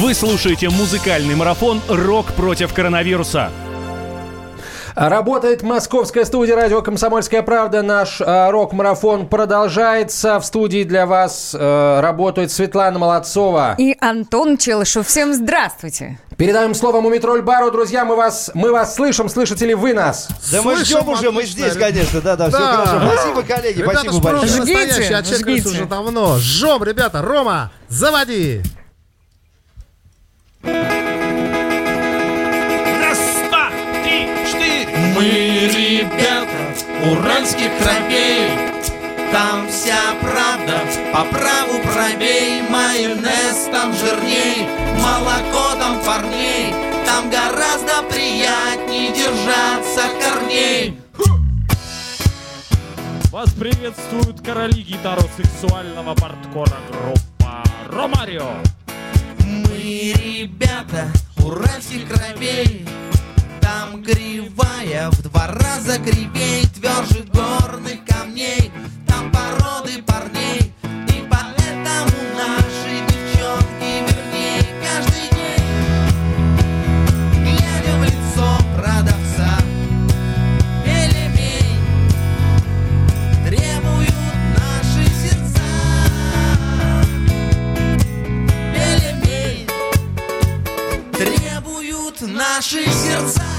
Вы слушаете музыкальный марафон «Рок против коронавируса». Работает московская студия радио «Комсомольская правда». Наш э, рок-марафон продолжается. В студии для вас э, работает Светлана Молодцова. И Антон Челышев. Всем здравствуйте. Передаем слово Мумитроль Бару. Друзья, мы вас, мы вас слышим. Слышите ли вы нас? Да мы ждем уже, мы здесь, конечно. Да, да, все хорошо. Спасибо, коллеги, Ребята, спасибо большое. Жгите, отчекались жгите. уже давно. Жжем, ребята. Рома, заводи. Раз, два, три, четыре. Мы ребята уральских кровей. Там вся правда, по праву правей Майонез там жирней, молоко там парней Там гораздо приятней держаться корней Вас приветствуют короли гитаросексуального парткора группа Ромарио. Мы ребята уральских кровей. Там кривая в два раза кривей Тверже горных камней наши сердца.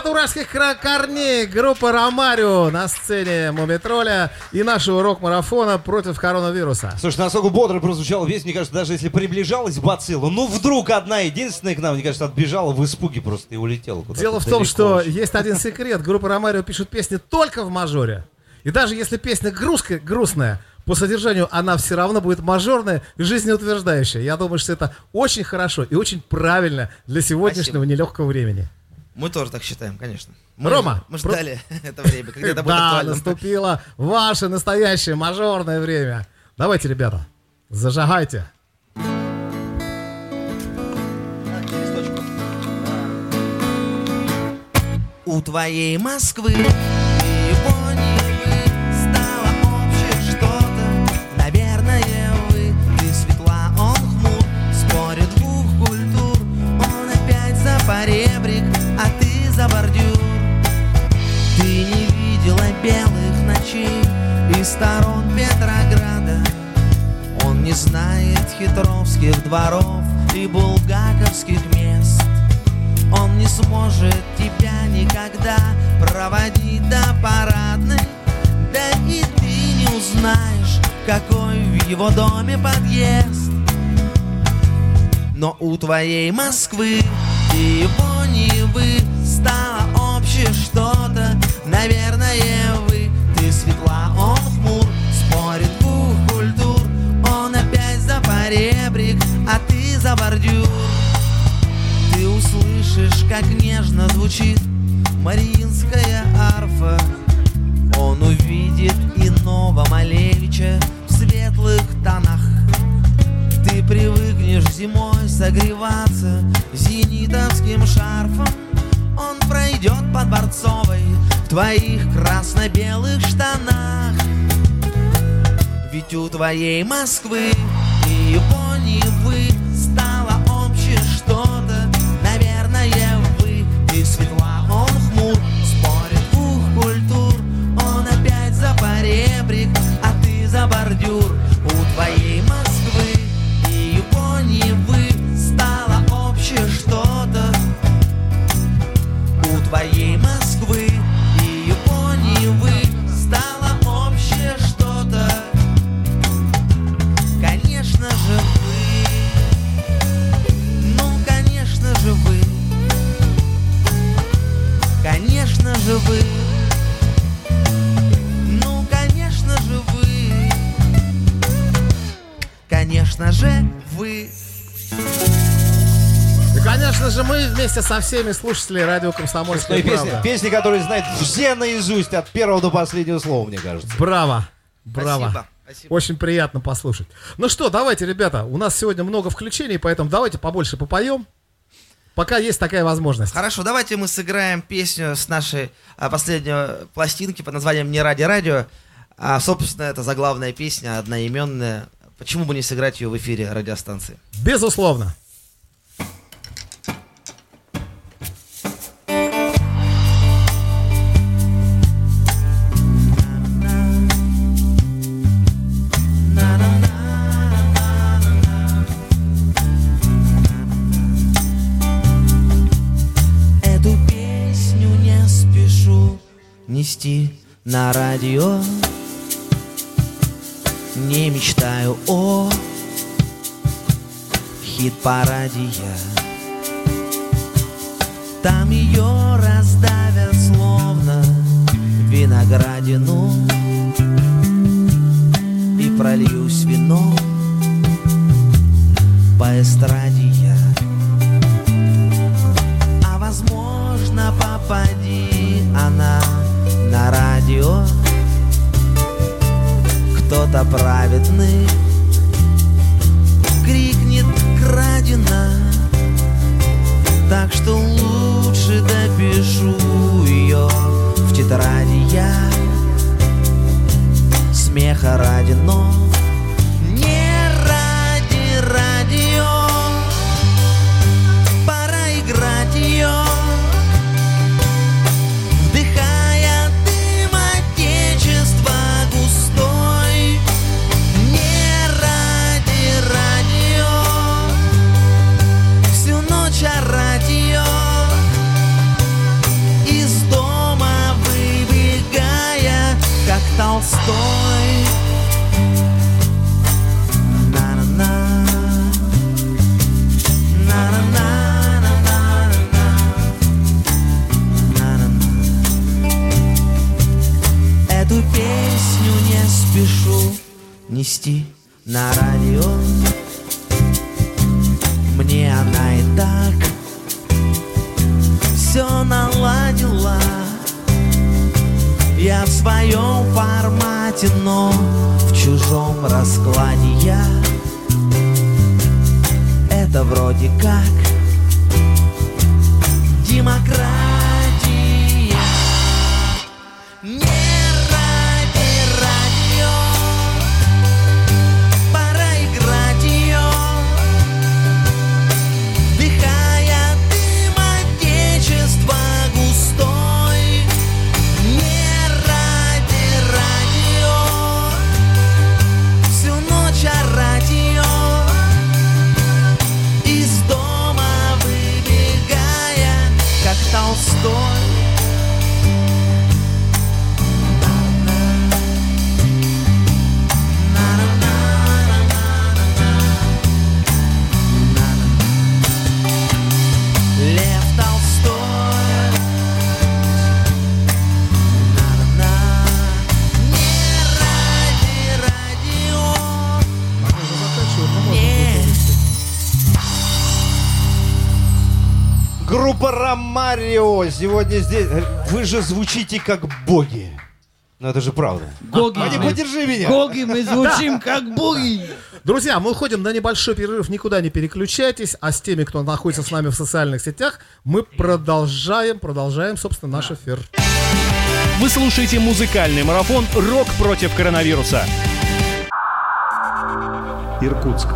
Ребята уральских корней, группа Ромарио на сцене Мумитроля и нашего рок-марафона против коронавируса. Слушай, насколько бодро прозвучала весь, мне кажется, даже если приближалась бацилла, ну вдруг одна единственная к нам, мне кажется, отбежала в испуге просто и улетела куда-то Дело в том, что очень. есть один секрет. Группа Ромарио пишет песни только в мажоре. И даже если песня грустка- грустная, по содержанию она все равно будет мажорная и жизнеутверждающая. Я думаю, что это очень хорошо и очень правильно для сегодняшнего нелегкого времени. Мы тоже так считаем, конечно. Мы, Рома, мы про- ждали это время, когда это будет Да, актуально. наступило ваше настоящее мажорное время. Давайте, ребята, зажигайте. У твоей Москвы и Японии стало сторон Петрограда. Он не знает хитровских дворов и булгаковских мест. Он не сможет тебя никогда проводить до парадной Да и ты не узнаешь, какой в его доме подъезд Но у твоей Москвы и Японии вы стало общее что-то Наверное, вы, светла, он хмур, спорит двух культур. Он опять за поребрик, а ты за бордюр. Ты услышишь, как нежно звучит Мариинская арфа. Он увидит иного Малевича в светлых тонах. Ты привыкнешь зимой согреваться зенитовским шарфом. Он пройдет под Борцовой твоих красно-белых штанах. Ведь у твоей Москвы и Японии вместе со всеми слушателями радио Ну «Комсомольская песни, правда». песни, которые знают все наизусть, от первого до последнего слова, мне кажется. Браво! Браво! Спасибо. Спасибо. Очень приятно послушать. Ну что, давайте, ребята, у нас сегодня много включений, поэтому давайте побольше попоем. Пока есть такая возможность. Хорошо, давайте мы сыграем песню с нашей а, последней пластинки под названием «Не ради радио». А, собственно, это заглавная песня, одноименная. Почему бы не сыграть ее в эфире радиостанции? Безусловно. Нести на радио. Не мечтаю о хит-параде я. Там ее раздавят словно виноградину. И прольюсь вином по эстраде я. А возможно попади она на радио. Кто-то праведный крикнет крадена Так что лучше допишу ее в тетради я. Смеха ради, но Эту песню не спешу нести на радио формате, но в чужом раскладе я это вроде как демократия. Как Группа Ромарио сегодня здесь. Вы же звучите как боги. Ну это же правда. Гоги, Вадим, мы- поддержи меня. Гоги, мы звучим как боги. Друзья, мы уходим на небольшой перерыв, никуда не переключайтесь, а с теми, кто находится с нами в социальных сетях, мы продолжаем, продолжаем, собственно, наш эфир. Вы слушаете музыкальный марафон «Рок против коронавируса». Иркутск.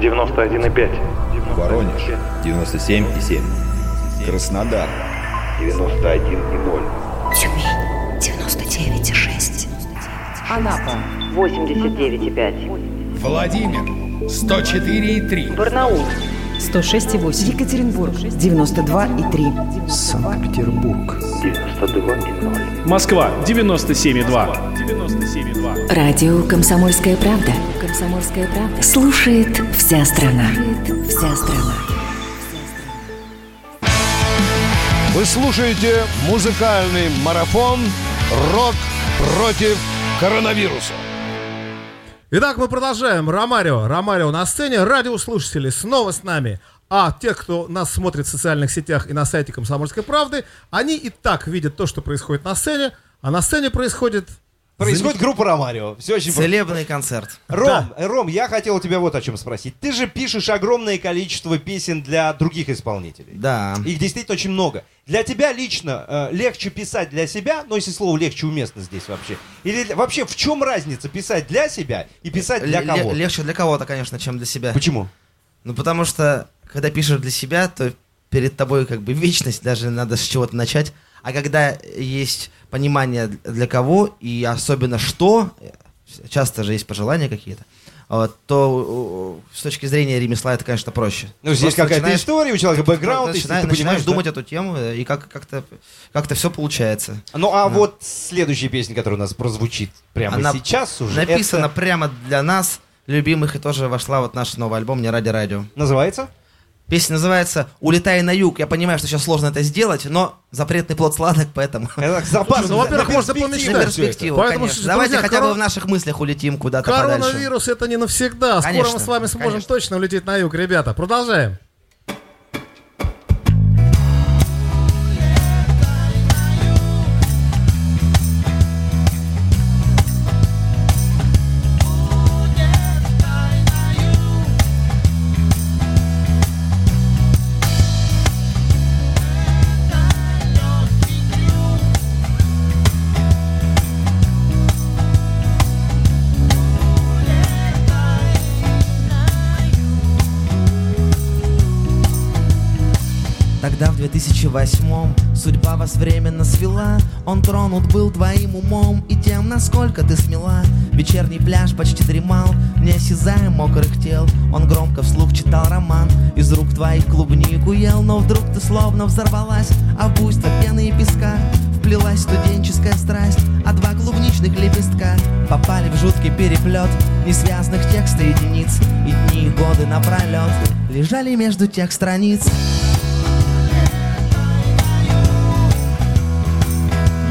91,5. Воронеж 97,7. Краснодар 91,0. Тюмень 99,6. Анапа 89,5. Владимир 104,3. Барнаул 106,8. Екатеринбург 92,3. Санкт-Петербург 92,0. Москва 97,2. 97,2. Радио «Комсомольская правда». «Комсомольская правда». Слушает вся страна. Слушает вся страна. Вы слушаете музыкальный марафон «Рок против коронавируса». Итак, мы продолжаем. Ромарио, Ромарио на сцене. Радиослушатели снова с нами. А те, кто нас смотрит в социальных сетях и на сайте «Комсомольской правды», они и так видят то, что происходит на сцене. А на сцене происходит... Происходит группа Ромарио. Все очень просто. Целебный концерт. Ром, Ром, я хотел у тебя вот о чем спросить. Ты же пишешь огромное количество песен для других исполнителей. Да. Их действительно очень много. Для тебя лично э, легче писать для себя, ну если слово легче уместно здесь вообще. Или вообще в чем разница писать для себя и писать для Ле- кого? Легче для кого-то, конечно, чем для себя. Почему? Ну, потому что, когда пишешь для себя, то перед тобой как бы вечность, даже надо с чего-то начать. А когда есть понимание для кого и особенно что, часто же есть пожелания какие-то, вот, то э, с точки зрения ремесла это, конечно, проще. Ну, здесь какая-то история, у человека бэкграунд, если начинаешь, ты начинаешь понимаешь, да? думать эту тему, э, и как, как-то, как-то все получается. Ну а Да. вот следующая песня, которая у нас прозвучит прямо Она сейчас уже. Написана это прямо для нас, любимых, и тоже вошла вот наш новый альбом «Не ради радио». Называется? Песня называется «Улетай на юг». Я понимаю, что сейчас сложно это сделать, но запретный плод сладок, поэтому... Это запас. Ну, во-первых, на можно На помечтать. это. перспективу, Поэтому, конечно. друзья, Давайте хотя корон- бы в наших мыслях улетим куда-то подальше. Коронавирус это не навсегда. Скоро Конечно, мы с вами сможем конечно. точно улететь на юг, ребята. Продолжаем. 2008 судьба вас временно свела. Он тронут был твоим умом и тем, насколько ты смела. Вечерний пляж почти дремал, неосязаем мокрых тел. Он громко вслух читал роман, из рук твоих клубнику ел Но вдруг ты словно взорвалась, а в буйство пены и песка. Вплелась студенческая страсть, а два клубничных лепестка Попали в жуткий переплет несвязных текста единиц И дни и годы напролет лежали между тех страниц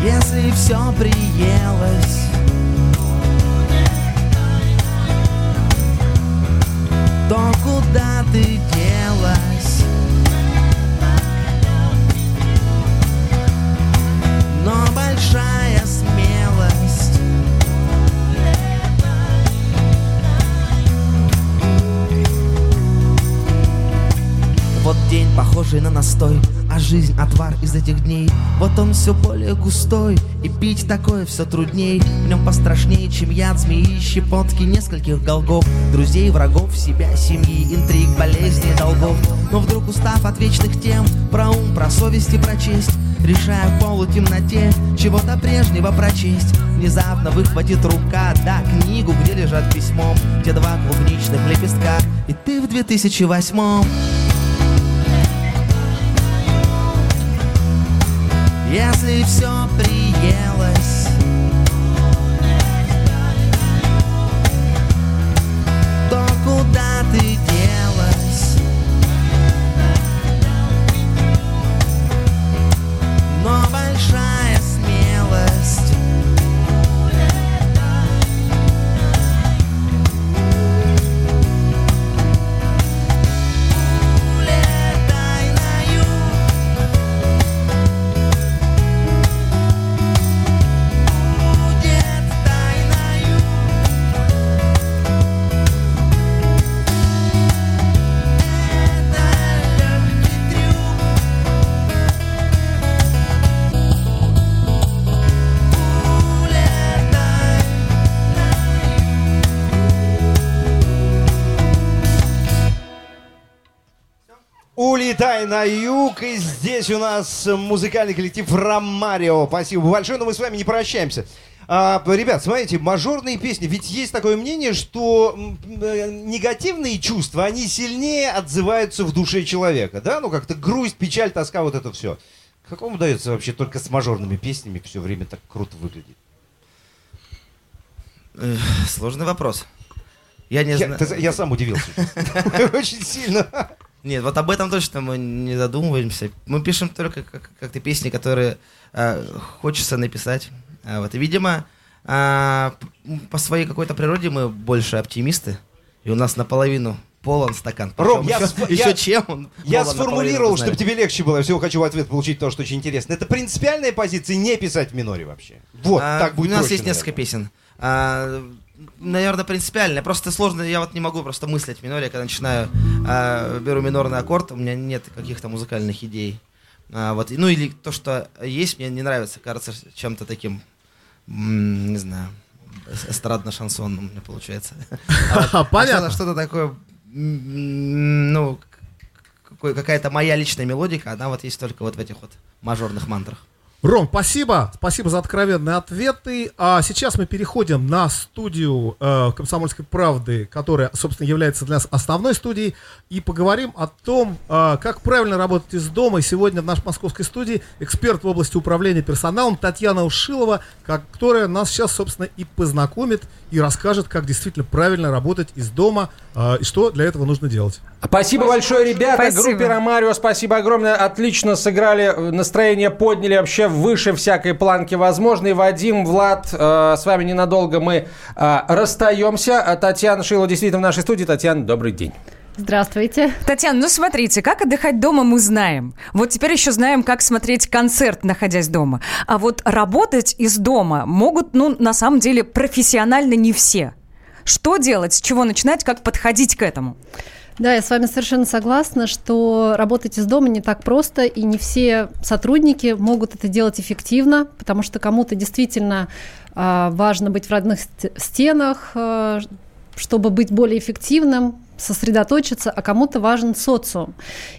Если все приелось. То куда ты делась? Но большая смелость. Вот день, похожий на настой жизнь отвар из этих дней. Вот он все более густой И пить такое все трудней. В нем пострашнее, чем яд змеи Щепотки нескольких голгов. Друзей, врагов, себя, семьи Интриг, болезней, долгов. Но вдруг устав от вечных тем Про ум, про совесть и про честь Решая в полутемноте Чего-то прежнего прочесть. Внезапно выхватит рука Да, книгу, где лежат письмом Те два клубничных лепестка. И ты в 2008 Если все приелось То куда ты делась? На юг, и здесь у нас музыкальный коллектив Ромарио. Спасибо большое, но мы с вами не прощаемся. А, ребят, смотрите, мажорные песни. Ведь есть такое мнение, что э, негативные чувства, они сильнее отзываются в душе человека, да? Ну, как-то грусть, печаль, тоска, вот это все. Как вам удается вообще только с мажорными песнями все время так круто выглядеть? Эх, Сложный вопрос. Я не Я- знаю. ты я сам удивился. Очень сильно. Нет, вот об этом точно мы не задумываемся. Мы пишем только как- как-то песни, которые э, хочется написать. А вот, и, видимо, п- по своей какой-то природе мы больше оптимисты. И у нас наполовину полон стакан. Ром, Причем я, еще, сфо- еще я- чем он я полон сформулировал, наполовину, чтобы знаешь. тебе легче было. Я всего хочу в ответ получить то, что очень интересно. Это принципиальная позиция не писать в миноре вообще. Вот, А, так будет У нас проще, есть несколько наверное. песен. А, наверное, принципиально. Просто сложно, я вот не могу просто мыслить в миноре, когда начинаю, а, беру минорный аккорд, у меня нет каких-то музыкальных идей. А, вот, ну или то, что есть, мне не нравится, кажется чем-то таким, не знаю, эс- эстрадно-шансонным у меня получается. А вот Понятно. Что-то такое, ну, какая-то моя личная мелодика, она вот есть только вот в этих вот мажорных мантрах. Ром, спасибо. Спасибо за откровенные ответы. А сейчас мы переходим на студию э, «Комсомольской правды», которая, собственно, является для нас основной студией, и поговорим о том, э, как правильно работать из дома. И сегодня в нашей московской студии эксперт в области управления персоналом Татьяна Ушилова, как- которая нас сейчас, собственно, и познакомит, и расскажет, как действительно правильно работать из дома, э, и что для этого нужно делать. Спасибо большое, ребята. Спасибо. Группе Ромарио спасибо огромное. Отлично сыграли, э, настроение подняли вообще выше всякой планки возможной. Вадим, Влад, э, с вами ненадолго мы э, расстаемся. А Татьяна Шилова действительно в нашей студии. Татьяна, добрый день. Здравствуйте. Татьяна, ну смотрите, как отдыхать дома мы знаем. Вот теперь еще знаем, как смотреть концерт, находясь дома. А вот работать из дома могут, ну, на самом деле, профессионально не все. Что делать, с чего начинать, как подходить к этому? Да, я с вами совершенно согласна, что работать из дома не так просто, и не все сотрудники могут это делать эффективно, потому что кому-то действительно а, важно быть в родных ст- стенах, а, чтобы быть более эффективным, сосредоточиться, а кому-то важен социум.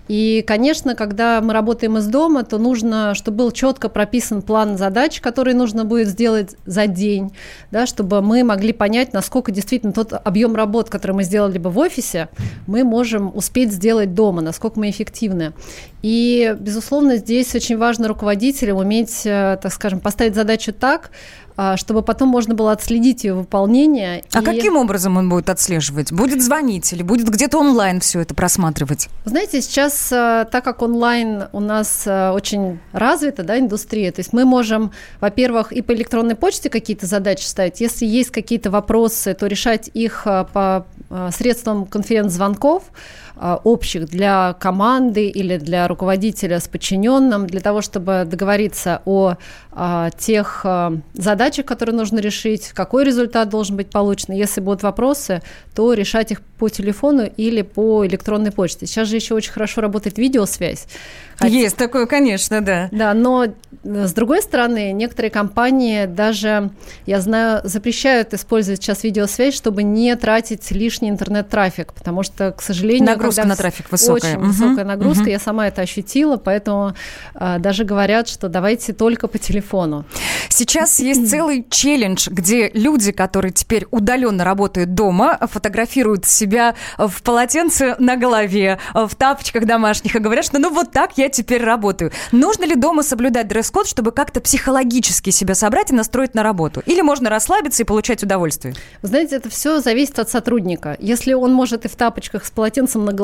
И, конечно, когда мы работаем из дома, то нужно, чтобы был четко прописан план задач, которые нужно будет сделать за день, да, чтобы мы могли понять, насколько действительно тот объем работ, который мы сделали бы в офисе, мы можем успеть сделать дома, насколько мы эффективны. И, безусловно, здесь очень важно руководителям уметь, э, так скажем, поставить задачу так, чтобы потом можно было отследить ее выполнение. А и- каким образом он будет отслеживать? Будет звонить или будет где-то онлайн все это просматривать? Знаете, сейчас, э, так как онлайн у нас э, очень развита, да, индустрия, то есть мы можем, во-первых, и по электронной почте какие-то задачи ставить. Если есть какие-то вопросы, то решать их э, по средствам конференц-звонков общих для команды или для руководителя с подчиненным, для того, чтобы договориться о э, тех э, задачах, которые нужно решить, какой результат должен быть получен. Если будут вопросы, то решать их по телефону или по электронной почте. Сейчас же еще очень хорошо работает видеосвязь. Есть такое, конечно, да. Да, но э, с другой стороны, некоторые компании даже, я знаю, запрещают использовать сейчас видеосвязь, чтобы не тратить лишний интернет-трафик, потому что, к сожалению, Нагрузка когда на трафик высокая. Очень Мгм. высокая нагрузка, Мгм. я сама это ощутила, поэтому э, даже говорят, что давайте только по телефону. Сейчас есть целый челлендж, где люди, которые теперь удаленно работают дома, фотографируют себя в полотенце на голове, в тапочках домашних и говорят, что ну вот так я теперь работаю. Нужно ли дома соблюдать дресс-код, чтобы как-то психологически себя собрать и настроить на работу? Или можно расслабиться и получать удовольствие? Вы знаете, это все зависит от сотрудника. Если он может и в тапочках с полотенцем на голове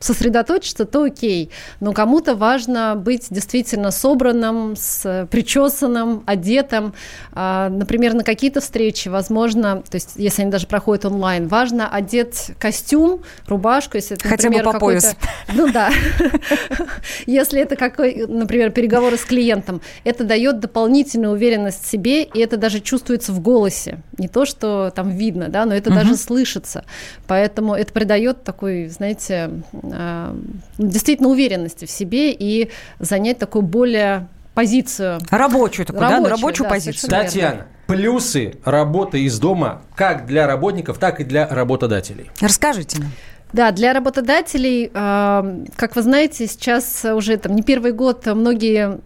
сосредоточиться, то окей. Но кому-то важно быть действительно собранным, с причесанным, одетым. А, Например, на какие-то встречи, возможно, то есть если они даже проходят онлайн, важно одеть костюм, рубашку, если это, Хотя бы например, по какой-то- пояс. Ну да. Если это какой, например, переговоры с клиентом, это дает дополнительную уверенность в себе, и это даже чувствуется в голосе. Не то, что там видно, да, но это даже слышится. Поэтому это придает такой, знаете, а, действительно уверенности в себе и занять такую более позицию. Рабочую такую, да, рабочую позицию. совершенно верно. Татьяна, плюсы работы из дома как для работников, так и для работодателей. Расскажите нам. Да, для работодателей, э, как вы знаете, сейчас уже там не первый год многие э,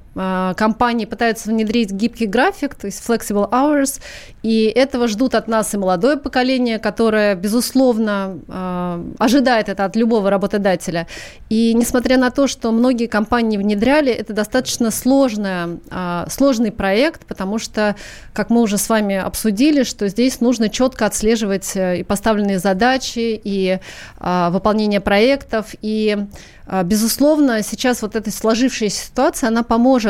компании пытаются внедрить гибкий график, то есть flexible hours, и этого ждут от нас и молодое поколение, которое, безусловно, э, ожидает это от любого работодателя. И несмотря на то, что многие компании внедряли, это достаточно сложная, э, сложный проект, потому что, как мы уже с вами обсудили, что здесь нужно четко отслеживать э, и поставленные задачи, и выполнение проектов, и а, Безусловно, сейчас вот эта сложившаяся ситуация, она поможет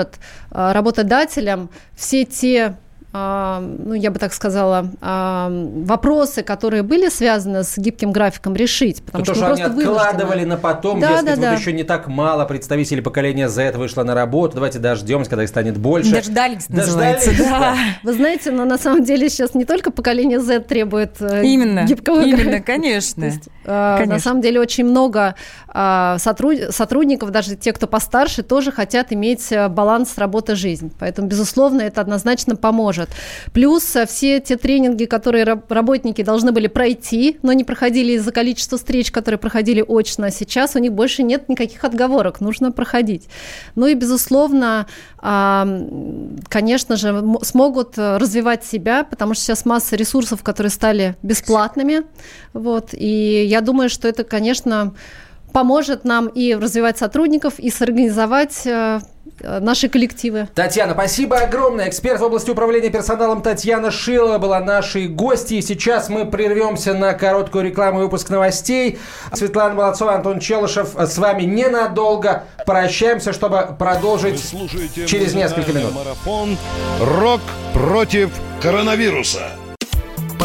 а, работодателям все те ну, я бы так сказала, а, вопросы, которые были связаны с гибким графиком, решить. Потому То, что, что они откладывали вынуждены. на потом, да, дескать, да, вот да. еще не так мало представителей поколения Z вышло на работу, давайте дождемся, когда их станет больше. Дождались, называется, Дождались, да. да. Вы знаете, но на самом деле сейчас не только поколение Z требует э, именно, гибкого именно, графика. конечно. Есть, э, конечно. На самом деле очень много э, сотруд... сотрудников, даже те, кто постарше, тоже хотят иметь баланс работы-жизнь. Поэтому, безусловно, это однозначно поможет может. Плюс э, все те тренинги, которые работники должны были пройти, но не проходили из-за количества встреч, которые проходили очно, сейчас у них больше нет никаких отговорок, нужно проходить. Ну и, безусловно, конечно же, смогут э, развивать себя, потому что сейчас масса ресурсов, которые стали бесплатными. Вот, и я думаю, что это, конечно, поможет нам и развивать сотрудников, и сорганизовать Э, наши коллективы. Татьяна, спасибо огромное. Эксперт в области управления персоналом Татьяна Шилова была нашей гостьей. Сейчас мы прервемся на короткую рекламу и выпуск новостей. Светлана Молодцова, Антон Челышев с вами ненадолго. Прощаемся, чтобы продолжить через несколько минут. Марафон «Рок против коронавируса».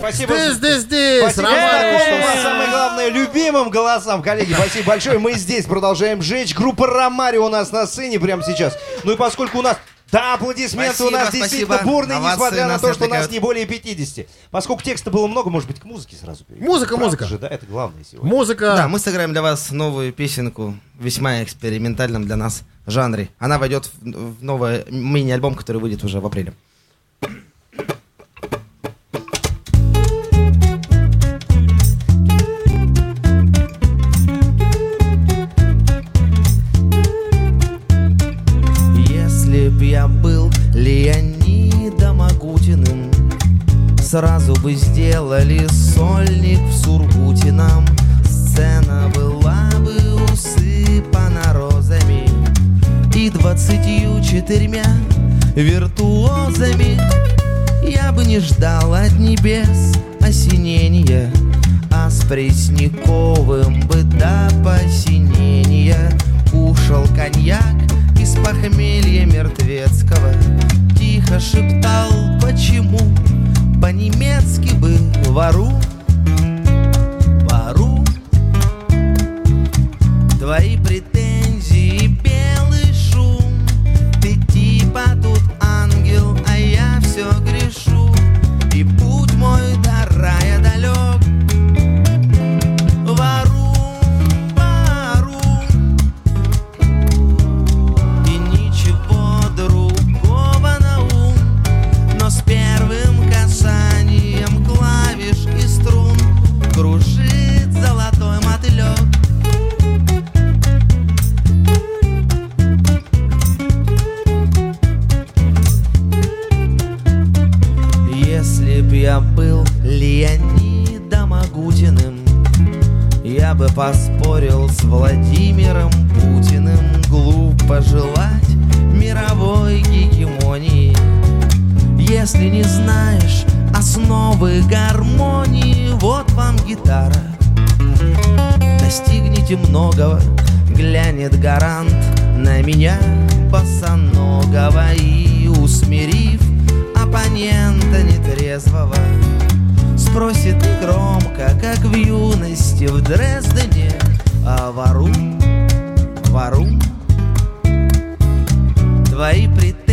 Спасибо. Здесь, здесь, здесь. Самое главное, любимым голосам. Коллеги, спасибо большое. Мы здесь продолжаем жечь. Группа Ромарио у нас на сцене прямо сейчас. Ну и поскольку у нас да, аплодисменты спасибо, у нас спасибо. действительно бурные, Овации несмотря на то, что отвлекают. нас не более 50. Поскольку текста было много, может быть, к музыке сразу перейдем. Музыка, Правда музыка. Же, да, это главное сегодня. Музыка. Да, мы сыграем для вас новую песенку, весьма экспериментальном для нас жанре. Она войдет в, в новый мини-альбом, который выйдет уже в апреле. Бы сделали сольник в Сургуте нам. Сцена была бы усыпана розами И двадцатью четырьмя виртуозами Я бы не ждал от небес осенения А с Пресняковым бы до посинения Кушал коньяк из похмелья мертвецкого Тихо шептал, почему по-немецки бы вору Вору Твои претензии глянет гарант на меня босоногого И усмирив оппонента нетрезвого. Спросит негромко, как в юности в Дрездене А вору, вору, твои претензии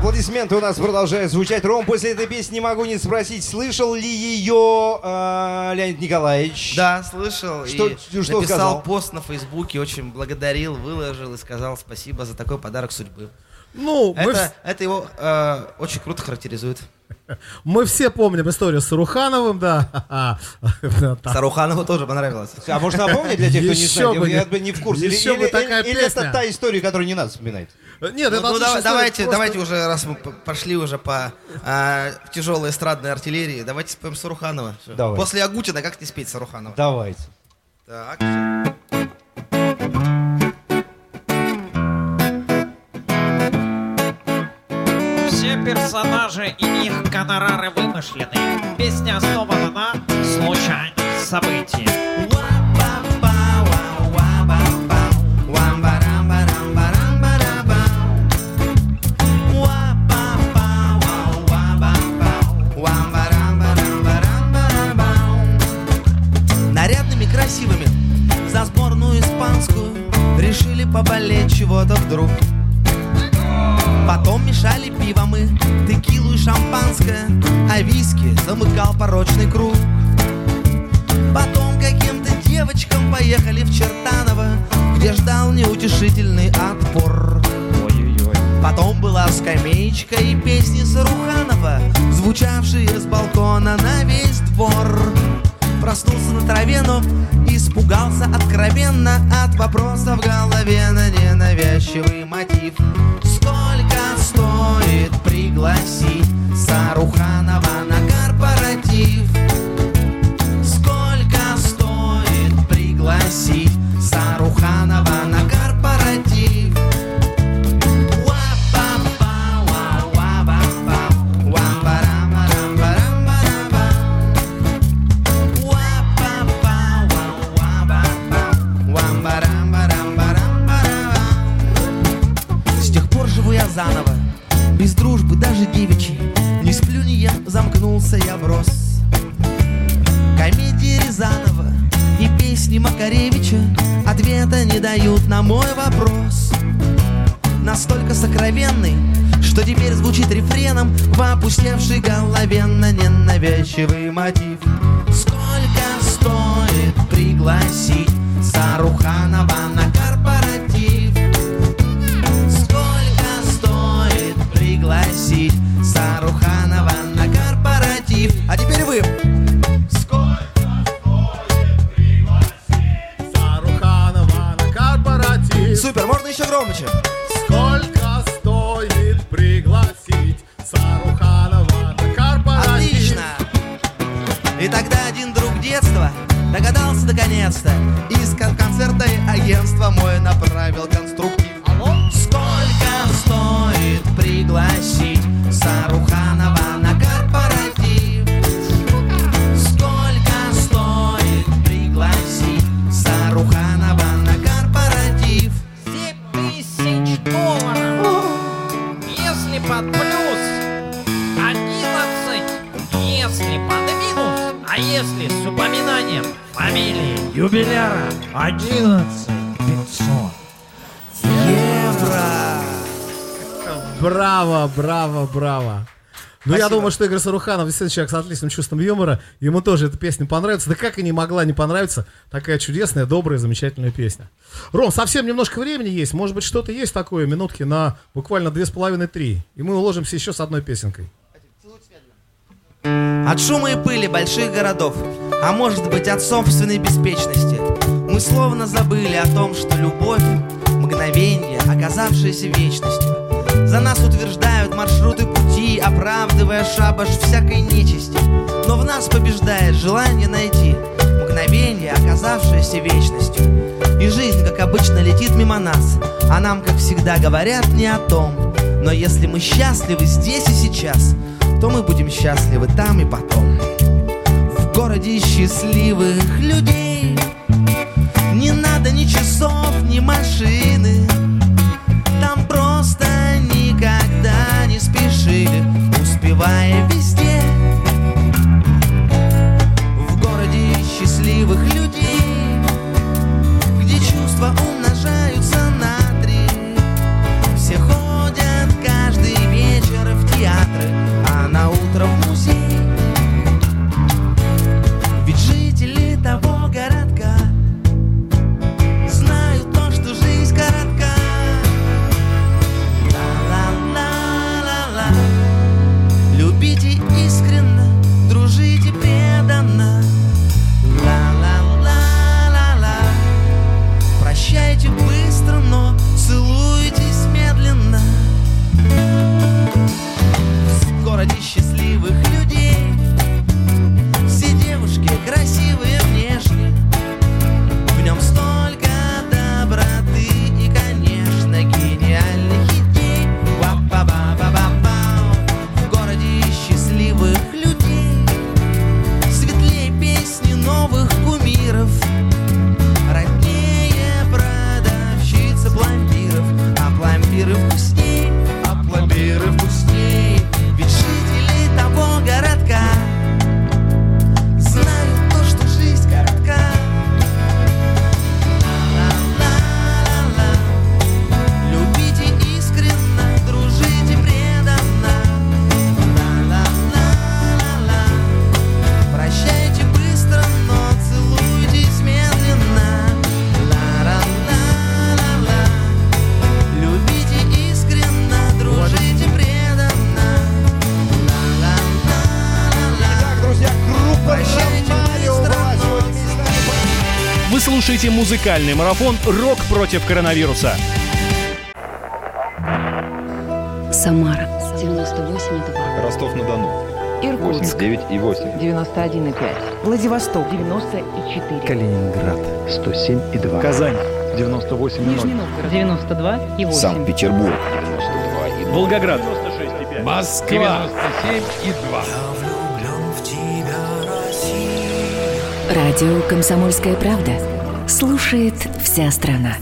Аплодисменты у нас продолжают звучать. Ром, после этой песни не могу не спросить, слышал ли ее э, Леонид Николаевич? Да, слышал. Что, и что написал сказал? пост на Фейсбуке, очень благодарил, выложил и сказал спасибо за такой подарок судьбы. Ну, мы это, вс- это его э, очень круто характеризует. Мы все помним историю с Сарухановым, да. Саруханову тоже понравилось. А можно напомнить для тех, кто не знает? Я не- бы не в курсе. Или, это та история, которую не надо вспоминать? Нет, ну, это ну, отличная давай- давайте, просто- давайте уже, раз мы пошли уже по э, тяжелой эстрадной артиллерии, давайте споем Саруханова. Давай. После Агутина как не спеть Саруханова? Давайте. Так. Все персонажи и их гонорары вымышлены. Песня основана на случайных событиях. Ненавязчивый мотив. Сколько стоит пригласить Саруханова наконец-то Из кон- концерта и агентства мой направил конструктив юбиляра 11 500. Евро! Браво, браво, браво. Ну, я думаю, что Игорь Саруханов действительно человек с отличным чувством юмора. Ему тоже эта песня понравится. Да как и не могла не понравиться. Такая чудесная, добрая, замечательная песня. Ром, совсем немножко времени есть. Может быть, что-то есть такое, минутки на буквально две с половиной-три. И мы уложимся еще с одной песенкой. От шума и пыли больших городов, а может быть от собственной беспечности, мы словно забыли о том, что любовь — мгновение, оказавшееся вечностью. За нас утверждают маршруты пути, оправдывая шабаш всякой нечисти. Но в нас побеждает желание найти мгновение, оказавшееся вечностью. И жизнь, как обычно, летит мимо нас, а нам, как всегда, говорят не о том. Но если мы счастливы здесь и сейчас, то мы будем счастливы там и потом. В городе счастливых людей Не надо ни часов, ни машины музыкальный марафон «Рок против коронавируса». Самара 98,2. Ростов-на-Дону. Иркутск 89,8. 91,5. Владивосток 94. Калининград 107 и 2. Казань 98 Нижний Новгород 92 и 8. Санкт-Петербург. Волгоград. Москва. 97 и 2. Радио «Комсомольская правда». Слушает вся страна.